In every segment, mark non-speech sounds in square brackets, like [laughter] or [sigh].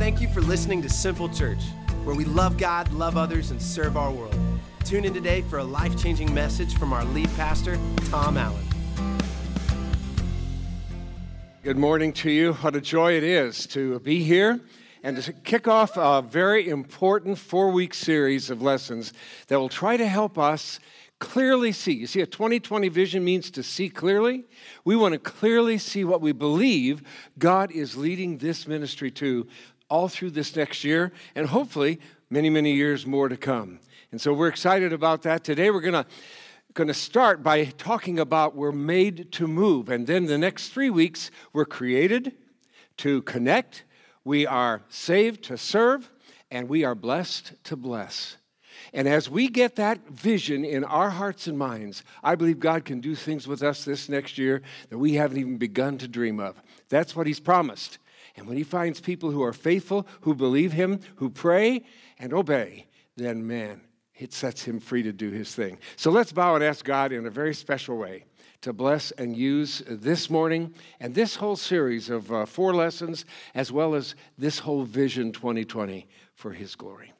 thank you for listening to Simple Church, where we love God, love others, and serve our world. Tune in today for a life changing message from our lead pastor, Tom Allen. Good morning to you. What a joy it is to be here and to kick off a very important four week series of lessons that will try to help us clearly see. You see, a 2020 vision means to see clearly. We want to clearly see what we believe God is leading this ministry to all through this next year and hopefully many, many years more to come. And so we're excited about that. Today we're going to going to start by talking about we're made to move. And then the next three weeks, we're created to connect, we are saved to serve, and we are blessed to bless. And as we get that vision in our hearts and minds, I believe God can do things with us this next year that we haven't even begun to dream of. That's what He's promised. And when He finds people who are faithful, who believe Him, who pray and obey, then man, it sets Him free to do His thing. So let's bow and ask God in a very special way to bless and use this morning and this whole series of uh, four lessons, as well as this whole Vision 2020 for His glory.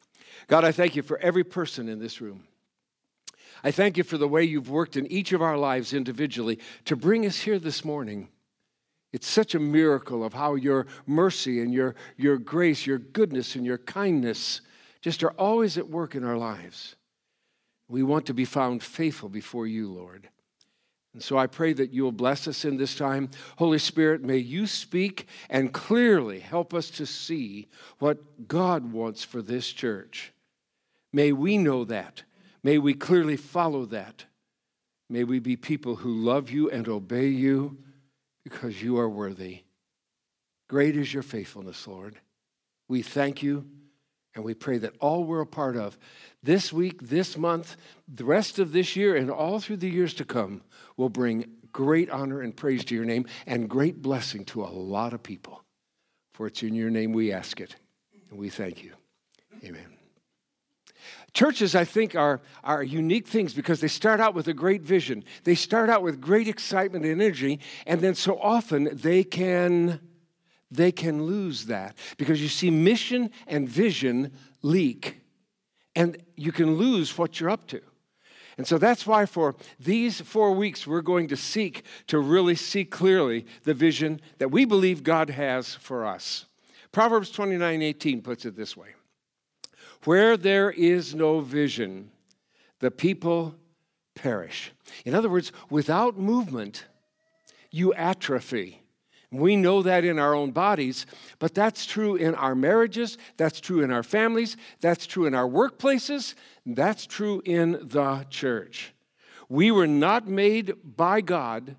God, I thank you for every person in this room. I thank you for the way you've worked in each of our lives individually to bring us here this morning. It's such a miracle of how your mercy and your, your grace, your goodness and your kindness just are always at work in our lives. We want to be found faithful before you, Lord. And so I pray that you will bless us in this time. Holy Spirit, may you speak and clearly help us to see what God wants for this church. May we know that. May we clearly follow that. May we be people who love you and obey you because you are worthy. Great is your faithfulness, Lord. We thank you and we pray that all we're a part of this week, this month, the rest of this year, and all through the years to come will bring great honor and praise to your name and great blessing to a lot of people. For it's in your name we ask it, and we thank you. Amen. Churches, I think, are, are unique things because they start out with a great vision. They start out with great excitement and energy, and then so often they can, they can lose that because you see mission and vision leak, and you can lose what you're up to. And so that's why for these four weeks, we're going to seek to really see clearly the vision that we believe God has for us. Proverbs 29 18 puts it this way Where there is no vision, the people perish. In other words, without movement, you atrophy. We know that in our own bodies, but that's true in our marriages, that's true in our families, that's true in our workplaces, that's true in the church. We were not made by God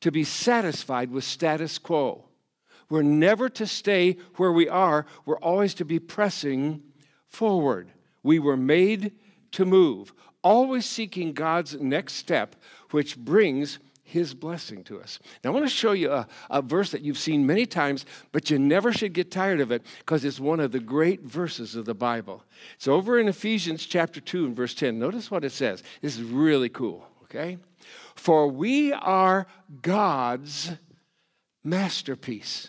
to be satisfied with status quo. We're never to stay where we are, we're always to be pressing forward. We were made to move, always seeking God's next step, which brings his blessing to us. Now, I want to show you a, a verse that you've seen many times, but you never should get tired of it because it's one of the great verses of the Bible. It's over in Ephesians chapter 2 and verse 10. Notice what it says. This is really cool, okay? For we are God's masterpiece.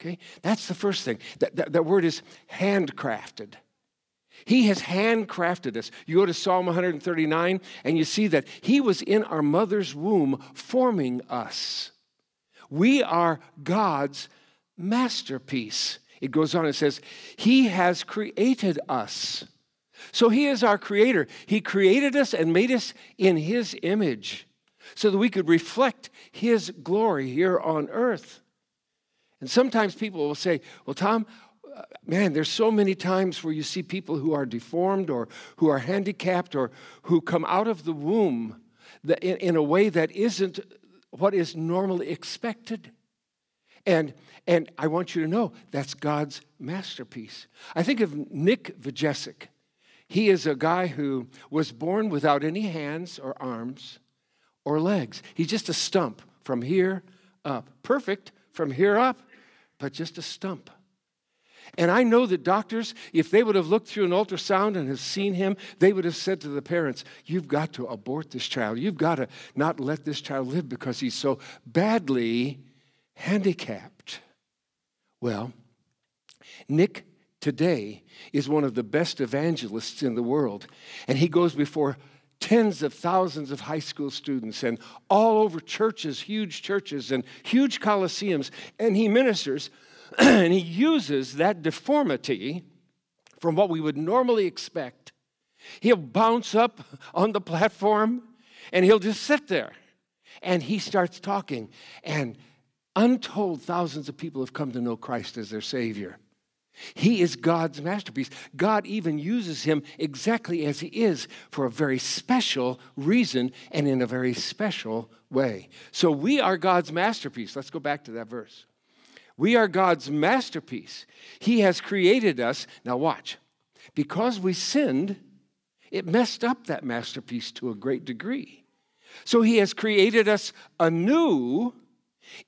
Okay? That's the first thing. That, that, that word is handcrafted. He has handcrafted us. You go to Psalm 139 and you see that He was in our mother's womb forming us. We are God's masterpiece. It goes on and says, He has created us. So He is our creator. He created us and made us in His image so that we could reflect His glory here on earth. And sometimes people will say, Well, Tom, man, there's so many times where you see people who are deformed or who are handicapped or who come out of the womb in, a way that isn't what is normally expected. And, and I want you to know that's God's masterpiece. I think of Nick Vujicic. He is a guy who was born without any hands or arms or legs. He's just a stump from here up. Perfect from here up, but just a stump. And I know that doctors, if they would have looked through an ultrasound and have seen him, they would have said to the parents, You've got to abort this child. You've got to not let this child live because he's so badly handicapped. Well, Nick today is one of the best evangelists in the world. And he goes before tens of thousands of high school students and all over churches, huge churches and huge coliseums. And he ministers [clears throat] and he uses that deformity from what we would normally expect. He'll bounce up on the platform and he'll just sit there and he starts talking. And untold thousands of people have come to know Christ as their Savior. He is God's masterpiece. God even uses him exactly as he is for a very special reason and in a very special way. So we are God's masterpiece. Let's go back to that verse. We are God's masterpiece. He has created us. Now, watch. Because we sinned, it messed up that masterpiece to a great degree. So he has created us anew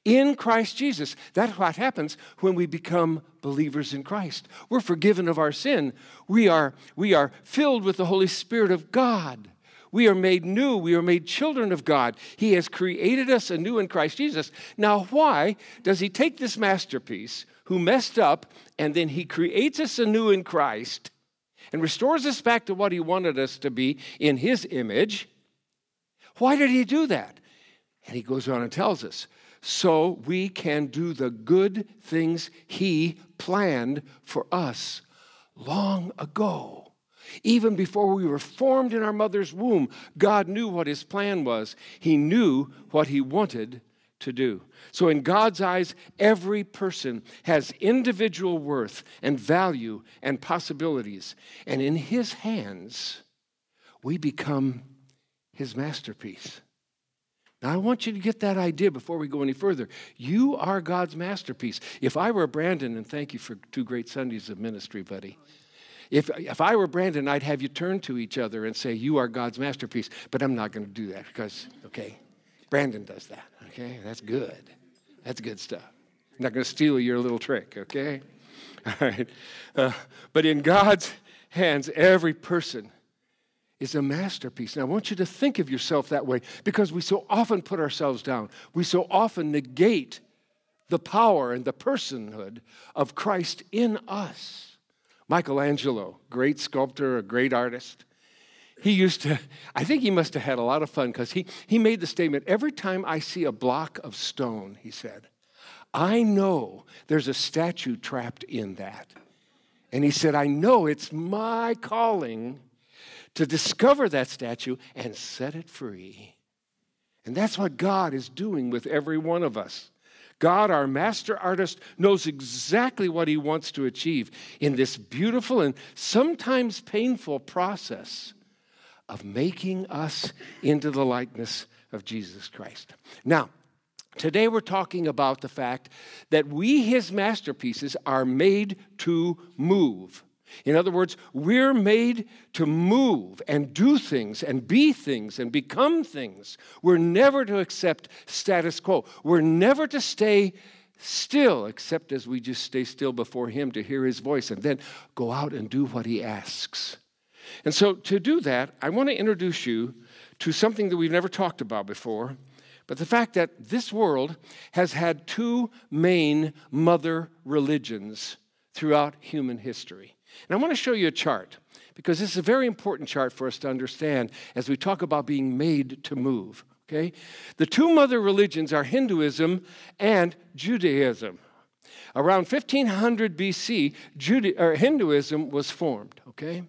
in Christ Jesus. That's what happens when we become believers in Christ. We're forgiven of our sin. We are, we are filled with the Holy Spirit of God. We are made new. We are made children of God. He has created us anew in Christ Jesus. Now, why does He take this masterpiece who messed up and then He creates us anew in Christ and restores us back to what He wanted us to be in His image? Why did He do that? And He goes on and tells us so we can do the good things He planned for us long ago. Even before we were formed in our mother's womb, God knew what His plan was. He knew what He wanted to do. So, in God's eyes, every person has individual worth and value and possibilities. And in His hands, we become His masterpiece. Now, I want you to get that idea before we go any further. You are God's masterpiece. If I were Brandon, and thank you for two great Sundays of ministry, buddy. If, if I were Brandon, I'd have you turn to each other and say, You are God's masterpiece. But I'm not going to do that because, okay, Brandon does that. Okay, that's good. That's good stuff. I'm not going to steal your little trick, okay? [laughs] All right. Uh, but in God's hands, every person is a masterpiece. Now, I want you to think of yourself that way because we so often put ourselves down. We so often negate the power and the personhood of Christ in us. Michelangelo, great sculptor, a great artist, he used to, [laughs] I think he must have had a lot of fun because he, he made the statement every time I see a block of stone, he said, I know there's a statue trapped in that. And he said, I know it's my calling to discover that statue and set it free. And that's what God is doing with every one of us. God, our master artist, knows exactly what he wants to achieve in this beautiful and sometimes painful process of making us into the likeness of Jesus Christ. Now, today we're talking about the fact that we, his masterpieces, are made to move. In other words, we're made to move and do things and be things and become things. We're never to accept status quo. We're never to stay still, except as we just stay still before Him to hear His voice and then go out and do what He asks. And so, to do that, I want to introduce you to something that we've never talked about before, but the fact that this world has had two main mother religions throughout human history. And I want to show you a chart because this is a very important chart for us to understand as we talk about being made to move. Okay? The two mother religions are Hinduism and Judaism. Around 1500 BC, Hinduism was formed. Okay?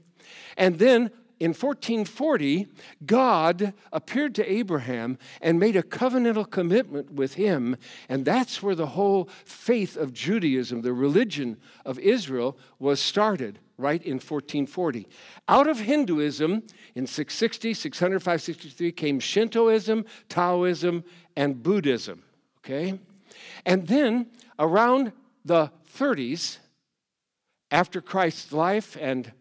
And then in 1440, God appeared to Abraham and made a covenantal commitment with him. And that's where the whole faith of Judaism, the religion of Israel, was started, right in 1440. Out of Hinduism, in 660, 600, 563, came Shintoism, Taoism, and Buddhism. Okay? And then around the 30s, after Christ's life and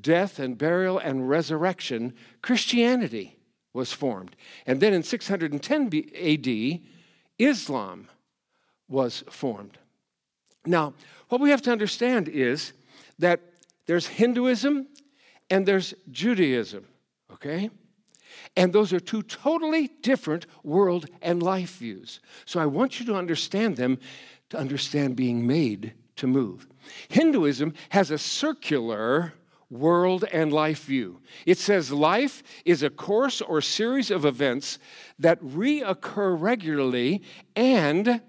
death and burial and resurrection, Christianity was formed. And then in 610 AD, Islam was formed. Now, what we have to understand is that there's Hinduism and there's Judaism, okay? And those are two totally different world and life views. So I want you to understand them to understand being made to move. Hinduism has a circular world and life view. It says life is a course or series of events that reoccur regularly and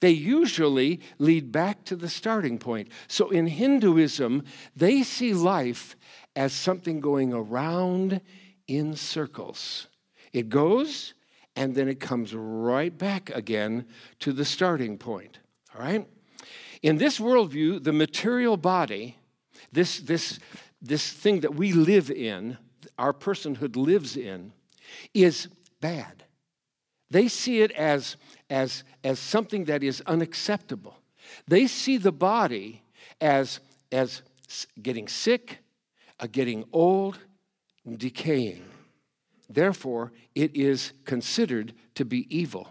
they usually lead back to the starting point. So in Hinduism, they see life as something going around in circles. It goes and then it comes right back again to the starting point. All right? In this worldview, the material body, this, this, this thing that we live in, our personhood lives in, is bad. They see it as, as, as something that is unacceptable. They see the body as, as getting sick, uh, getting old, decaying. Therefore, it is considered to be evil.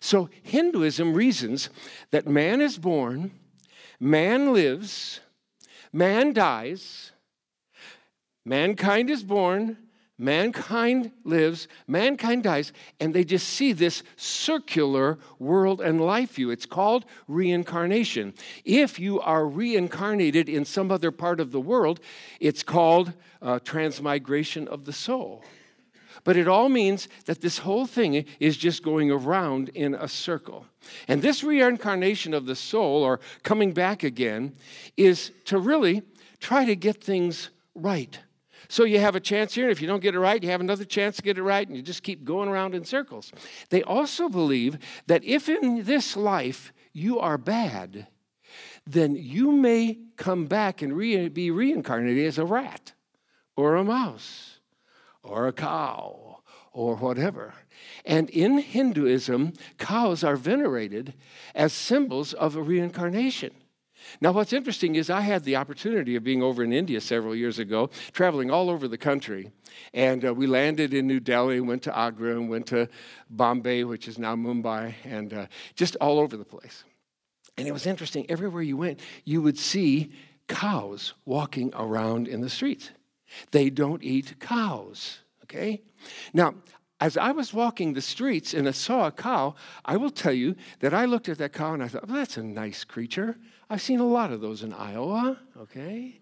So, Hinduism reasons that man is born, man lives, man dies, mankind is born, mankind lives, mankind dies, and they just see this circular world and life view. It's called reincarnation. If you are reincarnated in some other part of the world, it's called uh, transmigration of the soul. But it all means that this whole thing is just going around in a circle. And this reincarnation of the soul, or coming back again, is to really try to get things right. So you have a chance here, and if you don't get it right, you have another chance to get it right, and you just keep going around in circles. They also believe that if in this life you are bad, then you may come back and re- be reincarnated as a rat or a mouse or a cow or whatever. And in Hinduism, cows are venerated as symbols of a reincarnation. Now, what's interesting is I had the opportunity of being over in India several years ago, traveling all over the country. And uh, we landed in New Delhi, went to Agra, and went to Bombay, which is now Mumbai, and uh, just all over the place. And it was interesting. Everywhere you went, you would see cows walking around in the streets. They don't eat cows, okay? Now, as I was walking the streets and I saw a cow, I will tell you that I looked at that cow and I thought, well, that's a nice creature. I've seen a lot of those in Iowa, okay?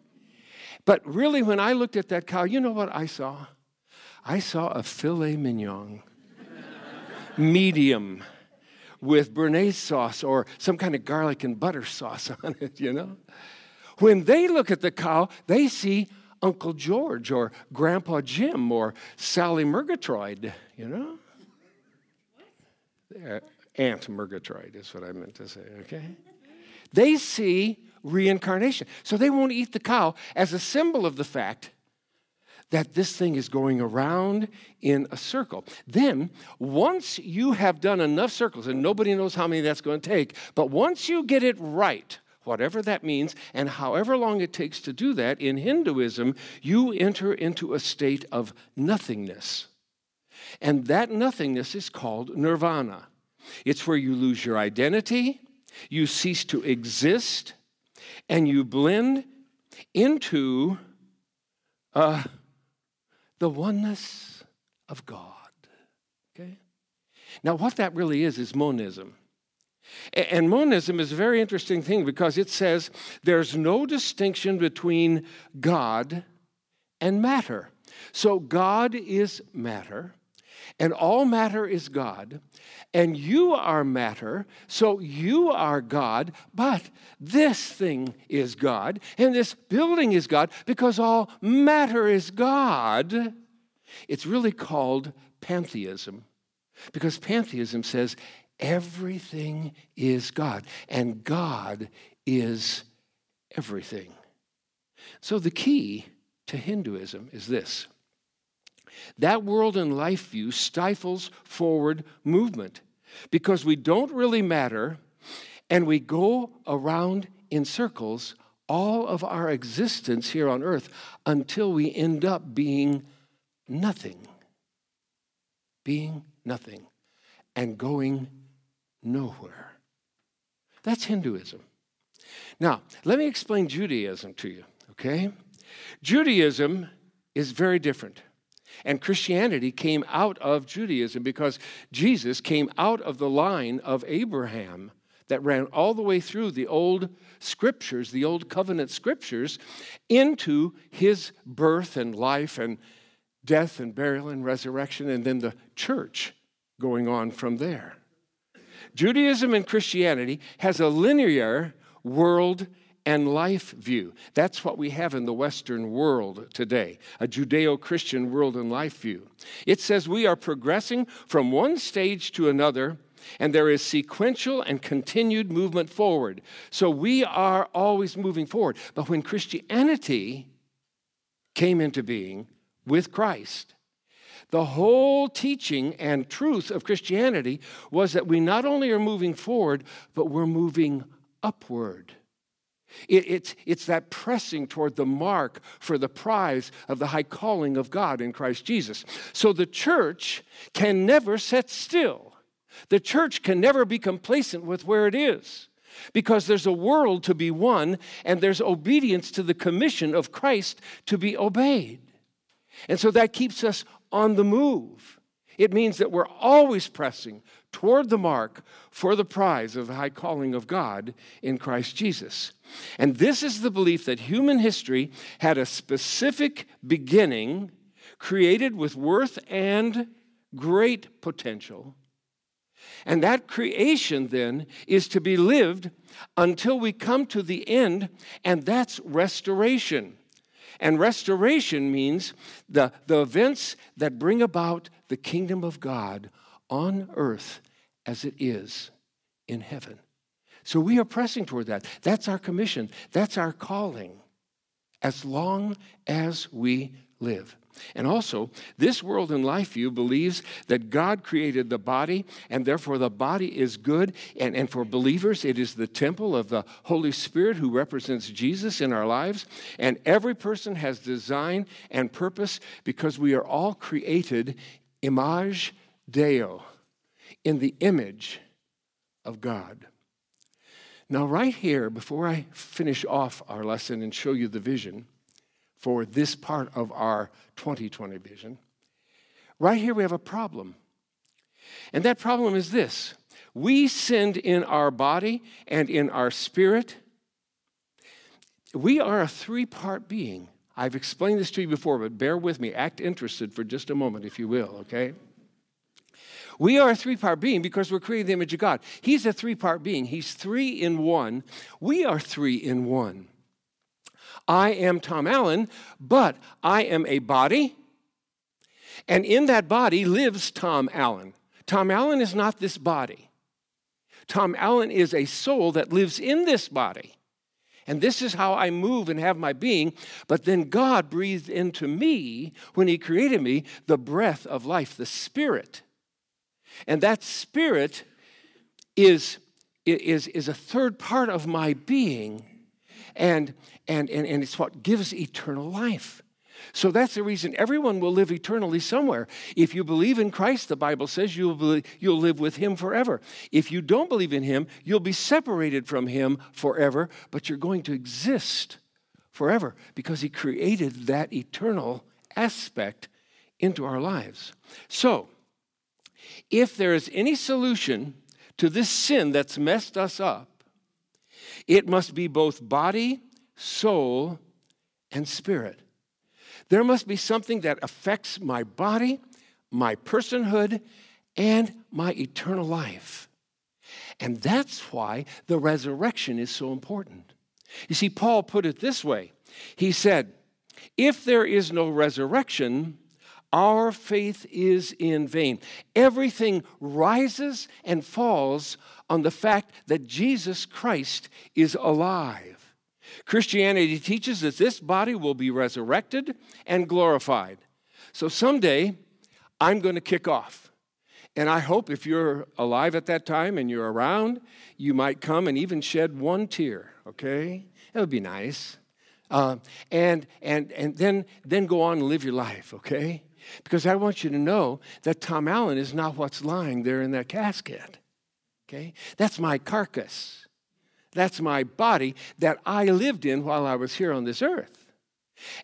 But really, when I looked at that cow, you know what I saw? I saw a filet mignon, [laughs] medium, with béarnaise sauce or some kind of garlic and butter sauce [laughs] on it, you know? When they look at the cow, they see Uncle George or Grandpa Jim or Sally Murgatroyd, you know? Aunt Murgatroyd is what I meant to say, okay? They see reincarnation. So they won't eat the cow as a symbol of the fact that this thing is going around in a circle. Then, once you have done enough circles, and nobody knows how many that's going to take, but once you get it right, whatever that means, and however long it takes to do that, in Hinduism, you enter into a state of nothingness. And that nothingness is called nirvana. It's where you lose your identity, you cease to exist, and you blend into uh, the oneness of God. Okay? Now, what that really is, is monism. And monism is a very interesting thing because it says there's no distinction between God and matter. So God is matter, and all matter is God, and you are matter, so you are God, but this thing is God, and this building is God because all matter is God. It's really called pantheism because pantheism says Everything is God, and God is everything. So the key to Hinduism is this that world and life view stifles forward movement because we don't really matter and we go around in circles all of our existence here on earth until we end up being nothing. Being nothing and going nowhere. That's Hinduism. Now, let me explain Judaism to you, okay? Judaism is very different. And Christianity came out of Judaism because Jesus came out of the line of Abraham. that ran all the way through the old scriptures, the old covenant scriptures, into his birth and life and death and burial and resurrection, and then the church going on from there. Judaism and Christianity has a linear world and life view. That's what we have in the Western world today, a Judeo Christian world and life view. It says we are progressing from one stage to another, and there is sequential and continued movement forward. So we are always moving forward. But when Christianity came into being with Christ, the whole teaching and truth of Christianity was that we not only are moving forward, but we're moving upward. It, it's, it's that pressing toward the mark for the prize of the high calling of God in Christ Jesus. So the church can never set still. The church can never be complacent with where it is because there's a world to be won and there's obedience to the commission of Christ to be obeyed. And so that keeps us on the move. It means that we're always pressing toward the mark for the prize of the high calling of God in Christ Jesus. And this is the belief that human history had a specific beginning, created with worth and great potential. And that creation then is to be lived until we come to the end, and that's restoration. And restoration means the, the events that bring about the kingdom of God on earth as it is in heaven. So we are pressing toward that. That's our commission, that's our calling, as long as we live. And also, this world and life view believes that God created the body, and therefore the body is good. And, and for believers, it is the temple of the Holy Spirit who represents Jesus in our lives. And every person has design and purpose because we are all created imago Dei, in the image of God. Now, right here, before I finish off our lesson and show you the vision, for this part of our 2020 vision, right here we have a problem. And that problem is this we sinned in our body and in our spirit. We are a three part being. I've explained this to you before, but bear with me. Act interested for just a moment, if you will, okay? We are a three part being because we're created in the image of God. He's a three part being, He's three in one. We are three in one. I am Tom Allen, but I am a body, and in that body lives Tom Allen. Tom Allen is not this body. Tom Allen is a soul that lives in this body. And this is how I move and have my being. But then God breathed into me, when He created me, the breath of life, the Spirit. And that Spirit is, is, is a third part of my being and, and, and, and it's what gives eternal life. So that's the reason everyone will live eternally somewhere. If you believe in Christ, the Bible says you'll, you'll live with Him forever. If you don't believe in Him, you'll be separated from Him forever, but you're going to exist forever because He created that eternal aspect into our lives. So, if there is any solution to this sin that's messed us up, it must be both body, soul, and spirit. There must be something that affects my body, my personhood, and my eternal life. And that's why the resurrection is so important. You see, Paul put it this way He said, If there is no resurrection, our faith is in vain. Everything rises and falls on the fact that Jesus Christ is alive. Christianity teaches that this body will be resurrected and glorified. So someday, I'm going to kick off. And I hope if you're alive at that time and you're around, you might come and even shed one tear, okay? That would be nice. Uh, and and, and then, then go on and live your life, okay? Because I want you to know that Tom Allen is not what's lying there in that casket. Okay? That's my carcass. That's my body that I lived in while I was here on this earth.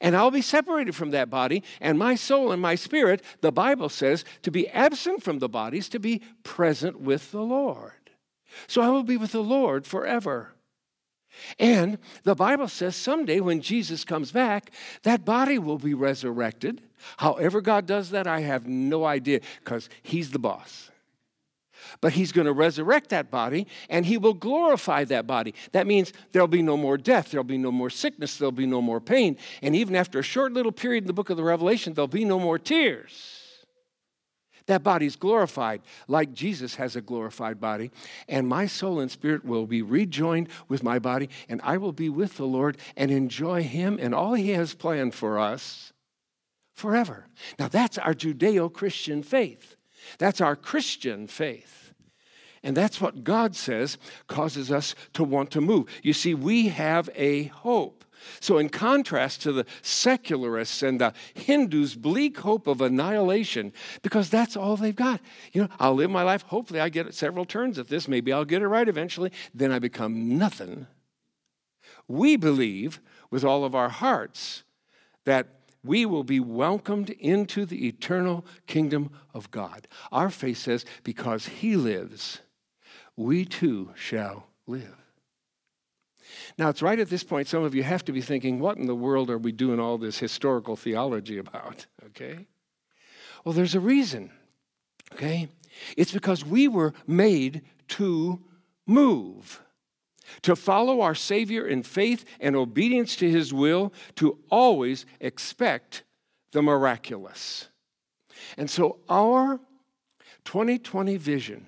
And I'll be separated from that body, and my soul and my spirit, the Bible says, to be absent from the bodies, to be present with the Lord. So I will be with the Lord forever. And the Bible says someday when Jesus comes back, that body will be resurrected. However, God does that, I have no idea because He's the boss. But He's going to resurrect that body and He will glorify that body. That means there'll be no more death, there'll be no more sickness, there'll be no more pain. And even after a short little period in the book of the Revelation, there'll be no more tears. That body's glorified, like Jesus has a glorified body. And my soul and spirit will be rejoined with my body, and I will be with the Lord and enjoy Him and all He has planned for us forever. Now, that's our Judeo Christian faith. That's our Christian faith. And that's what God says causes us to want to move. You see, we have a hope. So, in contrast to the secularists and the Hindus' bleak hope of annihilation, because that's all they've got. You know, I'll live my life. Hopefully, I get several turns at this. Maybe I'll get it right eventually. Then I become nothing. We believe with all of our hearts that we will be welcomed into the eternal kingdom of God. Our faith says, because He lives, we too shall live. Now, it's right at this point, some of you have to be thinking, what in the world are we doing all this historical theology about? [laughs] Okay? Well, there's a reason. Okay? It's because we were made to move, to follow our Savior in faith and obedience to His will, to always expect the miraculous. And so, our 2020 vision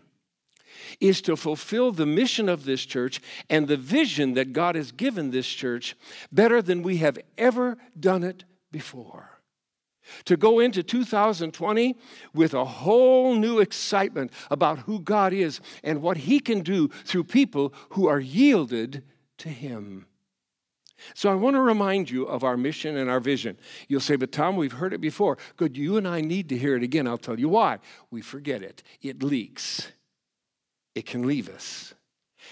is to fulfill the mission of this church and the vision that God has given this church better than we have ever done it before. To go into 2020 with a whole new excitement about who God is and what He can do through people who are yielded to Him. So I want to remind you of our mission and our vision. You'll say, but Tom, we've heard it before. Good, you and I need to hear it again. I'll tell you why. We forget it, it leaks it can leave us.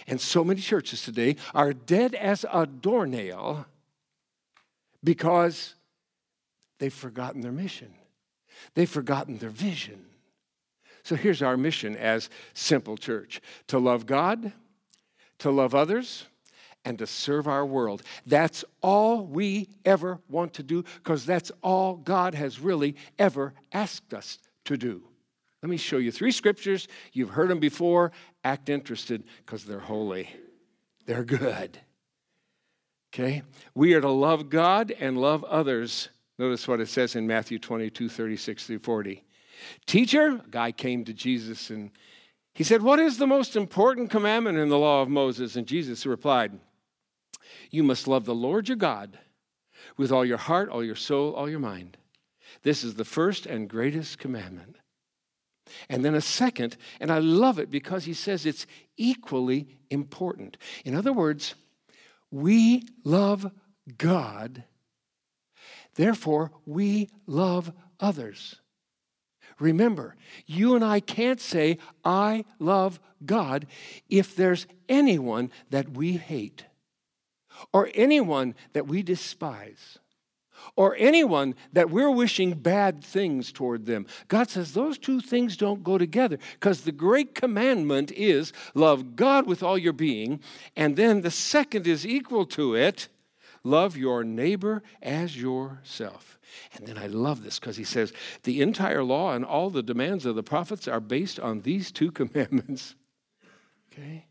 And so many churches today are dead as a doornail because they've forgotten their mission, they've forgotten their vision. So here's our mission as Simple Church to love God, to love others, and to serve our world. That's all we ever want to do because that's all God has really ever asked us to do. Let me show you three scriptures. You've heard them before. Act interested because they're holy, they're good. Okay? We are to love God and love others. Notice what it says in Matthew 22 36 through 40. Teacher, a guy came to Jesus and he said, What is the most important commandment in the law of Moses? And Jesus replied, You must love the Lord your God with all your heart, all your soul, all your mind. This is the first and greatest commandment. And then a second, and I love it because he says it's equally important. In other words, we love God, therefore, we love others. Remember, you and I can't say, I love God, if there's anyone that we hate or anyone that we despise or anyone that we're wishing bad things toward them. God says those two things don't go together because the great commandment is love God with all your being, and then the second is equal to it love your neighbor as yourself. And then I love this because he says the entire law and all the demands of the prophets are based on these two [laughs] commandments. Okay?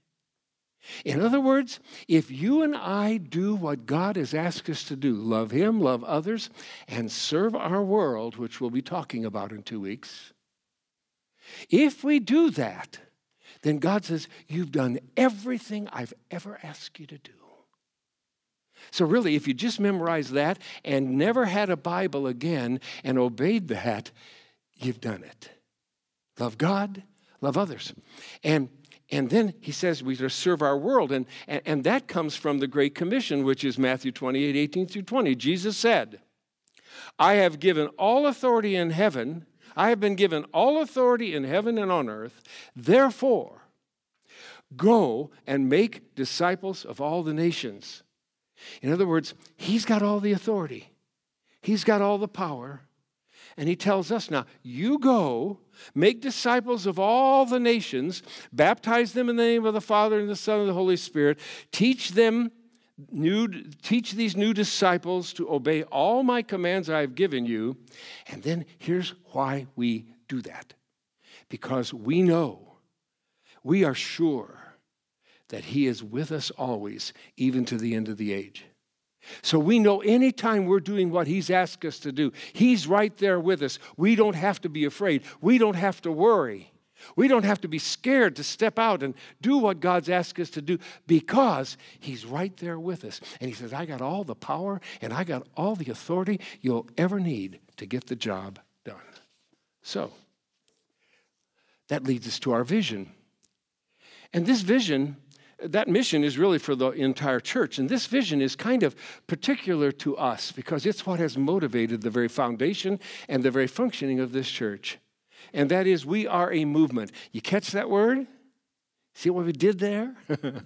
In other words, if you and I do what God has asked us to do love Him, love others, and serve our world, which we'll be talking about in two weeks if we do that, then God says, You've done everything I've ever asked you to do. So, really, if you just memorize that and never had a Bible again and obeyed that, you've done it. Love God, love others. And and then he says we are serve our world. And, and, and that comes from the Great Commission, which is Matthew 28 18 through 20. Jesus said, I have given all authority in heaven, I have been given all authority in heaven and on earth. Therefore, go and make disciples of all the nations. In other words, he's got all the authority, he's got all the power. And he tells us now, you go, make disciples of all the nations, baptize them in the name of the Father and the Son and the Holy Spirit, teach them new teach these new disciples to obey all my commands I have given you. And then here's why we do that. Because we know, we are sure that he is with us always, even to the end of the age. So we know anytime we're doing what He's asked us to do, He's right there with us. We don't have to be afraid. We don't have to worry. We don't have to be scared to step out and do what God's asked us to do because He's right there with us. And He says, I got all the power and I got all the authority you'll ever need to get the job done. So, that leads us to our vision. And this vision that mission is really for the entire church. And this vision is kind of particular to us because it's what has motivated the very foundation and the very functioning of this church. And that is, we are a movement. You catch that word? See what we did there? [laughs]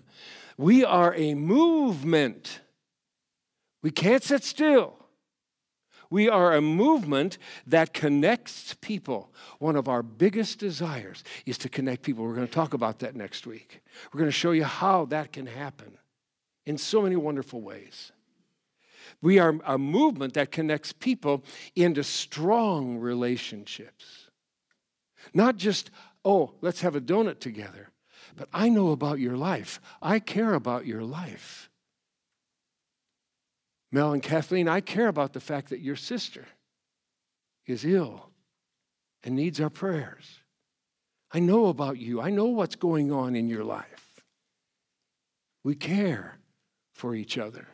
we are a movement. We can't sit still. We are a movement that connects people. One of our biggest desires is to connect people. We're going to talk about that next week. We're going to show you how that can happen in so many wonderful ways. We are a movement that connects people into strong relationships. Not just, oh, let's have a donut together, but I know about your life. I care about your life. Mel and Kathleen, I care about the fact that your sister is ill and needs our prayers. I know about you. I know what's going on in your life. We care for each other.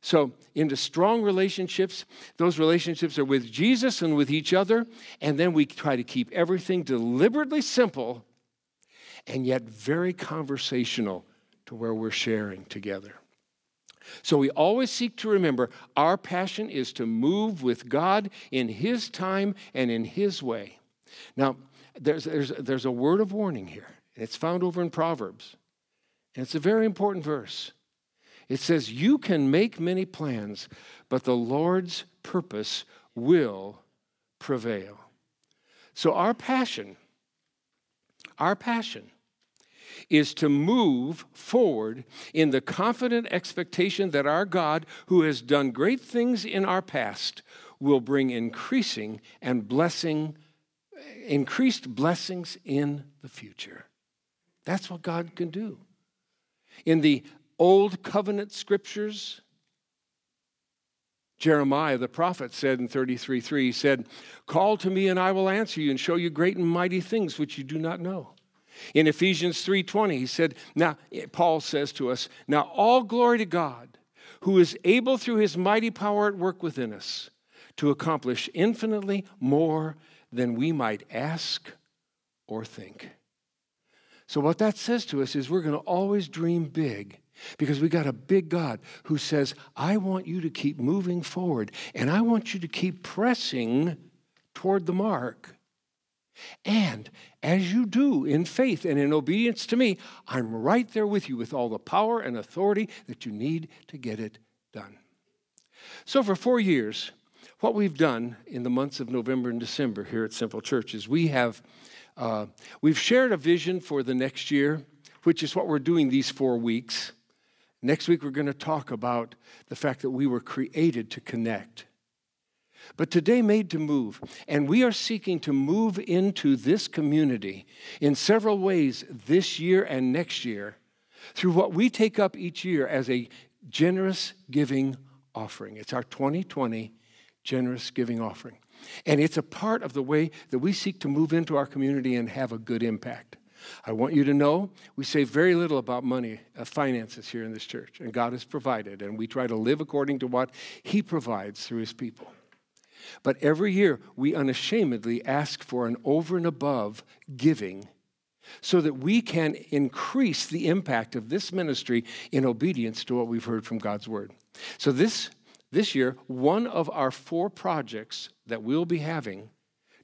So, into strong relationships, those relationships are with Jesus and with each other, and then we try to keep everything deliberately simple and yet very conversational to where we're sharing together. So we always seek to remember our passion is to move with God in His time and in His way. Now, there's, there's, there's a word of warning here, and it's found over in Proverbs. And it's a very important verse. It says, You can make many plans, but the Lord's purpose will prevail. So, our passion, our passion is to move forward in the confident expectation that our God, who has done great things in our past, will bring increasing and blessing increased blessings in the future. That's what God can do. In the old covenant scriptures, Jeremiah the prophet said in 33 3, he said, Call to me and I will answer you and show you great and mighty things which you do not know. In Ephesians 3:20 he said, now Paul says to us, now all glory to God who is able through his mighty power at work within us to accomplish infinitely more than we might ask or think. So what that says to us is we're going to always dream big because we got a big God who says, I want you to keep moving forward and I want you to keep pressing toward the mark. And as you do in faith and in obedience to me, I'm right there with you with all the power and authority that you need to get it done. So, for four years, what we've done in the months of November and December here at Simple Church is we have uh, we've shared a vision for the next year, which is what we're doing these four weeks. Next week, we're going to talk about the fact that we were created to connect but today made to move. And we are seeking to move into this community in several ways this year and next year through what we take up each year as a generous giving offering. It's our 2020 generous giving offering. And it's a part of the way that we seek to move into our community and have a good impact. I want you to know we say very little about money, uh, finances here in this church, and God has provided, and we try to live according to what He provides through His people. But every year, we unashamedly ask for an over and above giving so that we can increase the impact of this ministry in obedience to what we've heard from God's Word. So, this, this year, one of our four projects that we'll be having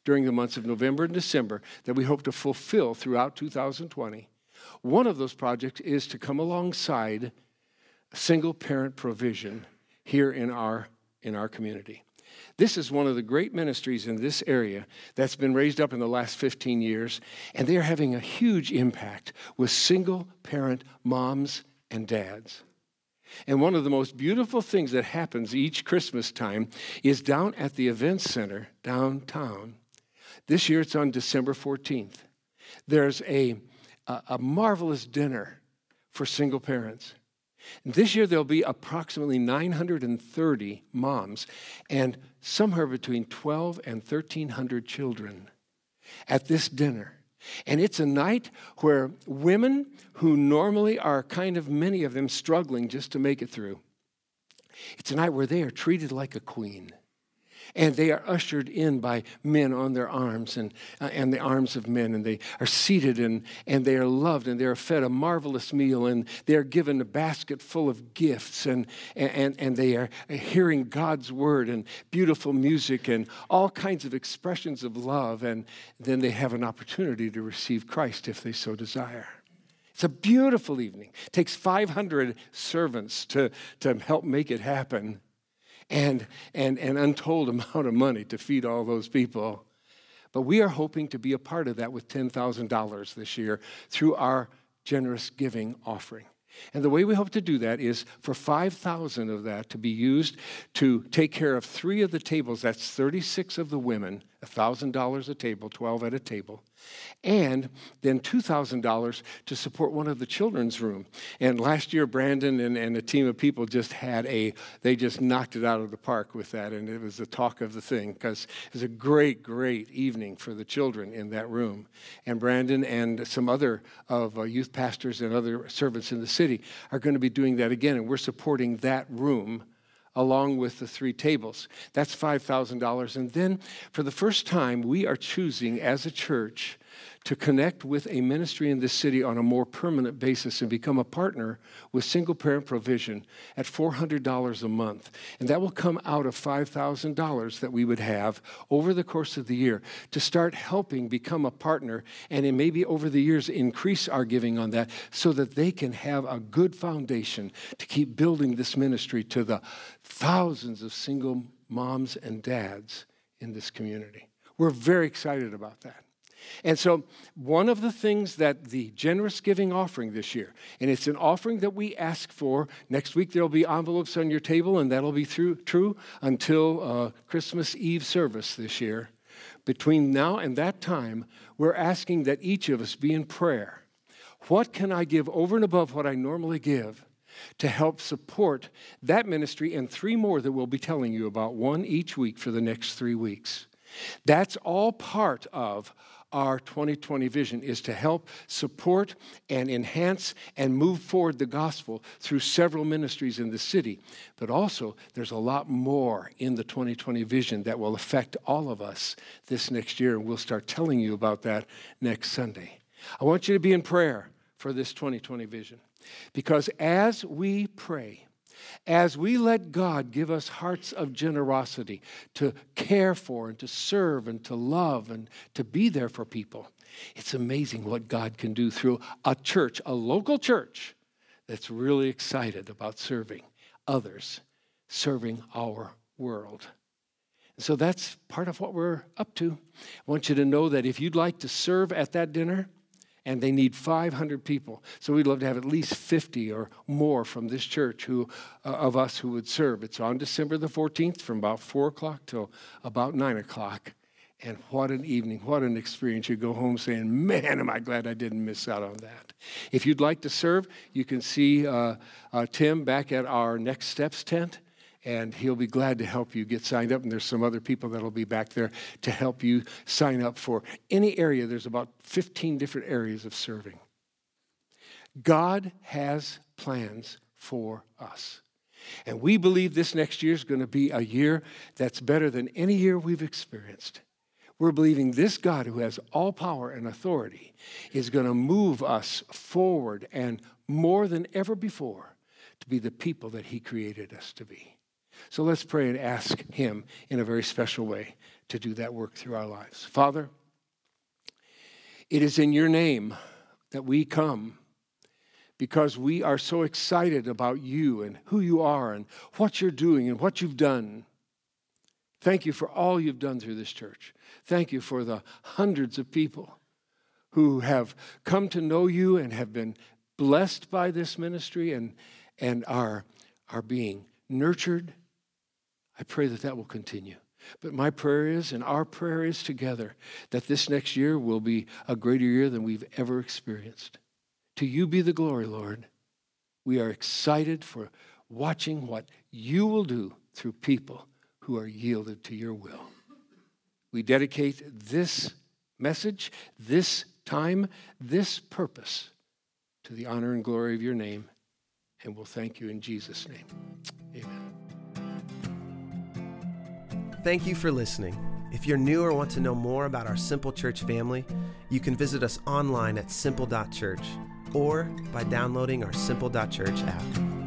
during the months of November and December that we hope to fulfill throughout 2020, one of those projects is to come alongside single parent provision here in our, in our community. This is one of the great ministries in this area that's been raised up in the last 15 years, and they are having a huge impact with single parent moms and dads. And one of the most beautiful things that happens each Christmas time is down at the event center downtown. This year it's on December 14th. There's a, a, a marvelous dinner for single parents. This year, there'll be approximately 930 moms and somewhere between 12 and 1,300 children at this dinner. And it's a night where women who normally are kind of many of them struggling just to make it through, it's a night where they are treated like a queen and they are ushered in by men on their arms and, uh, and the arms of men, and they are seated and, and they are loved and they are fed a marvelous meal and they are given a basket full of gifts and, and, and they are hearing God's word and beautiful music and all kinds of expressions of love, and then they have an opportunity to receive Christ if they so desire. It's a beautiful evening. It takes 500 servants to, to help make it happen and, and an untold [laughs] amount of money to feed all those people. But we are hoping to be a part of that with $10,000 this year through our generous giving offering. And the way we hope to do that is for 5,000 of that to be used to take care of three of the tables. That's 36 of the women, $1,000 a table, 12 at a table. And then $2,000 to support one of the children's room. And last year, Brandon and, and a team of people just had a, they just knocked it out of the park with that. And it was the talk of the thing because it was a great, great evening for the children in that room. And Brandon and some other of uh, youth pastors and other servants in the city are going to be doing that again. And we're supporting that room along with the three tables. That's $5,000. And then for the first time, we are choosing as a church to connect with a ministry in this city on a more permanent basis and become a partner with single parent provision at $400 a month. And that will come out of $5,000 that we would have over the course of the year to start helping become a partner and maybe over the years increase our giving on that so that they can have a good foundation to keep building this ministry to the thousands of single moms and dads in this community. We're very excited about that. And so, one of the things that the generous giving offering this year, and it's an offering that we ask for. Next week, there'll be envelopes on your table, and that'll be through, true until uh, Christmas Eve service this year. Between now and that time, we're asking that each of us be in prayer. What can I give over and above what I normally give? to help support that ministry and three more that we'll be telling you about, one each week for the next three weeks. That's all part of our 2020 vision is to help support and enhance and move forward the gospel through several ministries in the city. But also, there's a lot more in the 2020 vision that will affect all of us this next year, and we'll start telling you about that next Sunday. I want you to be in prayer for this 2020 vision because as we pray, as we let God give us hearts of generosity to care for and to serve and to love and to be there for people, it's amazing what God can do through a church, a local church that's really excited about serving others, serving our world. so that's part of what we're up to. I want you to know that if you'd like to serve at that dinner, and they need 500 people. So we'd love to have at least 50 or more from this church who, uh, of us who would serve. It's on December the 14th from about 4 o'clock till about 9 o'clock. And what an evening, what an experience. You go home saying, Man, am I glad I didn't miss out on that. If you'd like to serve, you can see uh, uh, Tim back at our Next Steps tent and he'll be glad to help you get signed up. And there's some other people that'll be back there to help you sign up for any area. There's about 15 different areas of serving. God has plans for us. And we believe this next year is going to be a year that's better than any year we've experienced. We're believing this God who has all power and authority is going to move us forward and more than ever before to be the people that he created us to be. So let's pray and ask Him in a very special way to do that work through our lives. Father, it is in your name that we come because we are so excited about you and who you are and what you're doing and what you've done. Thank you for all you've done through this church. Thank you for the hundreds of people who have come to know you and have been blessed by this ministry and, and are, are being nurtured. I pray that that will continue. But my prayer is, and our prayer is together, that this next year will be a greater year than we've ever experienced. To you be the glory, Lord. We are excited for watching what you will do through people who are yielded to your will. We dedicate this message, this time, this purpose to the honor and glory of your name, and we'll thank you in Jesus' name. Amen. Thank you for listening. If you're new or want to know more about our Simple Church family, you can visit us online at simple.church or by downloading our simple.church app.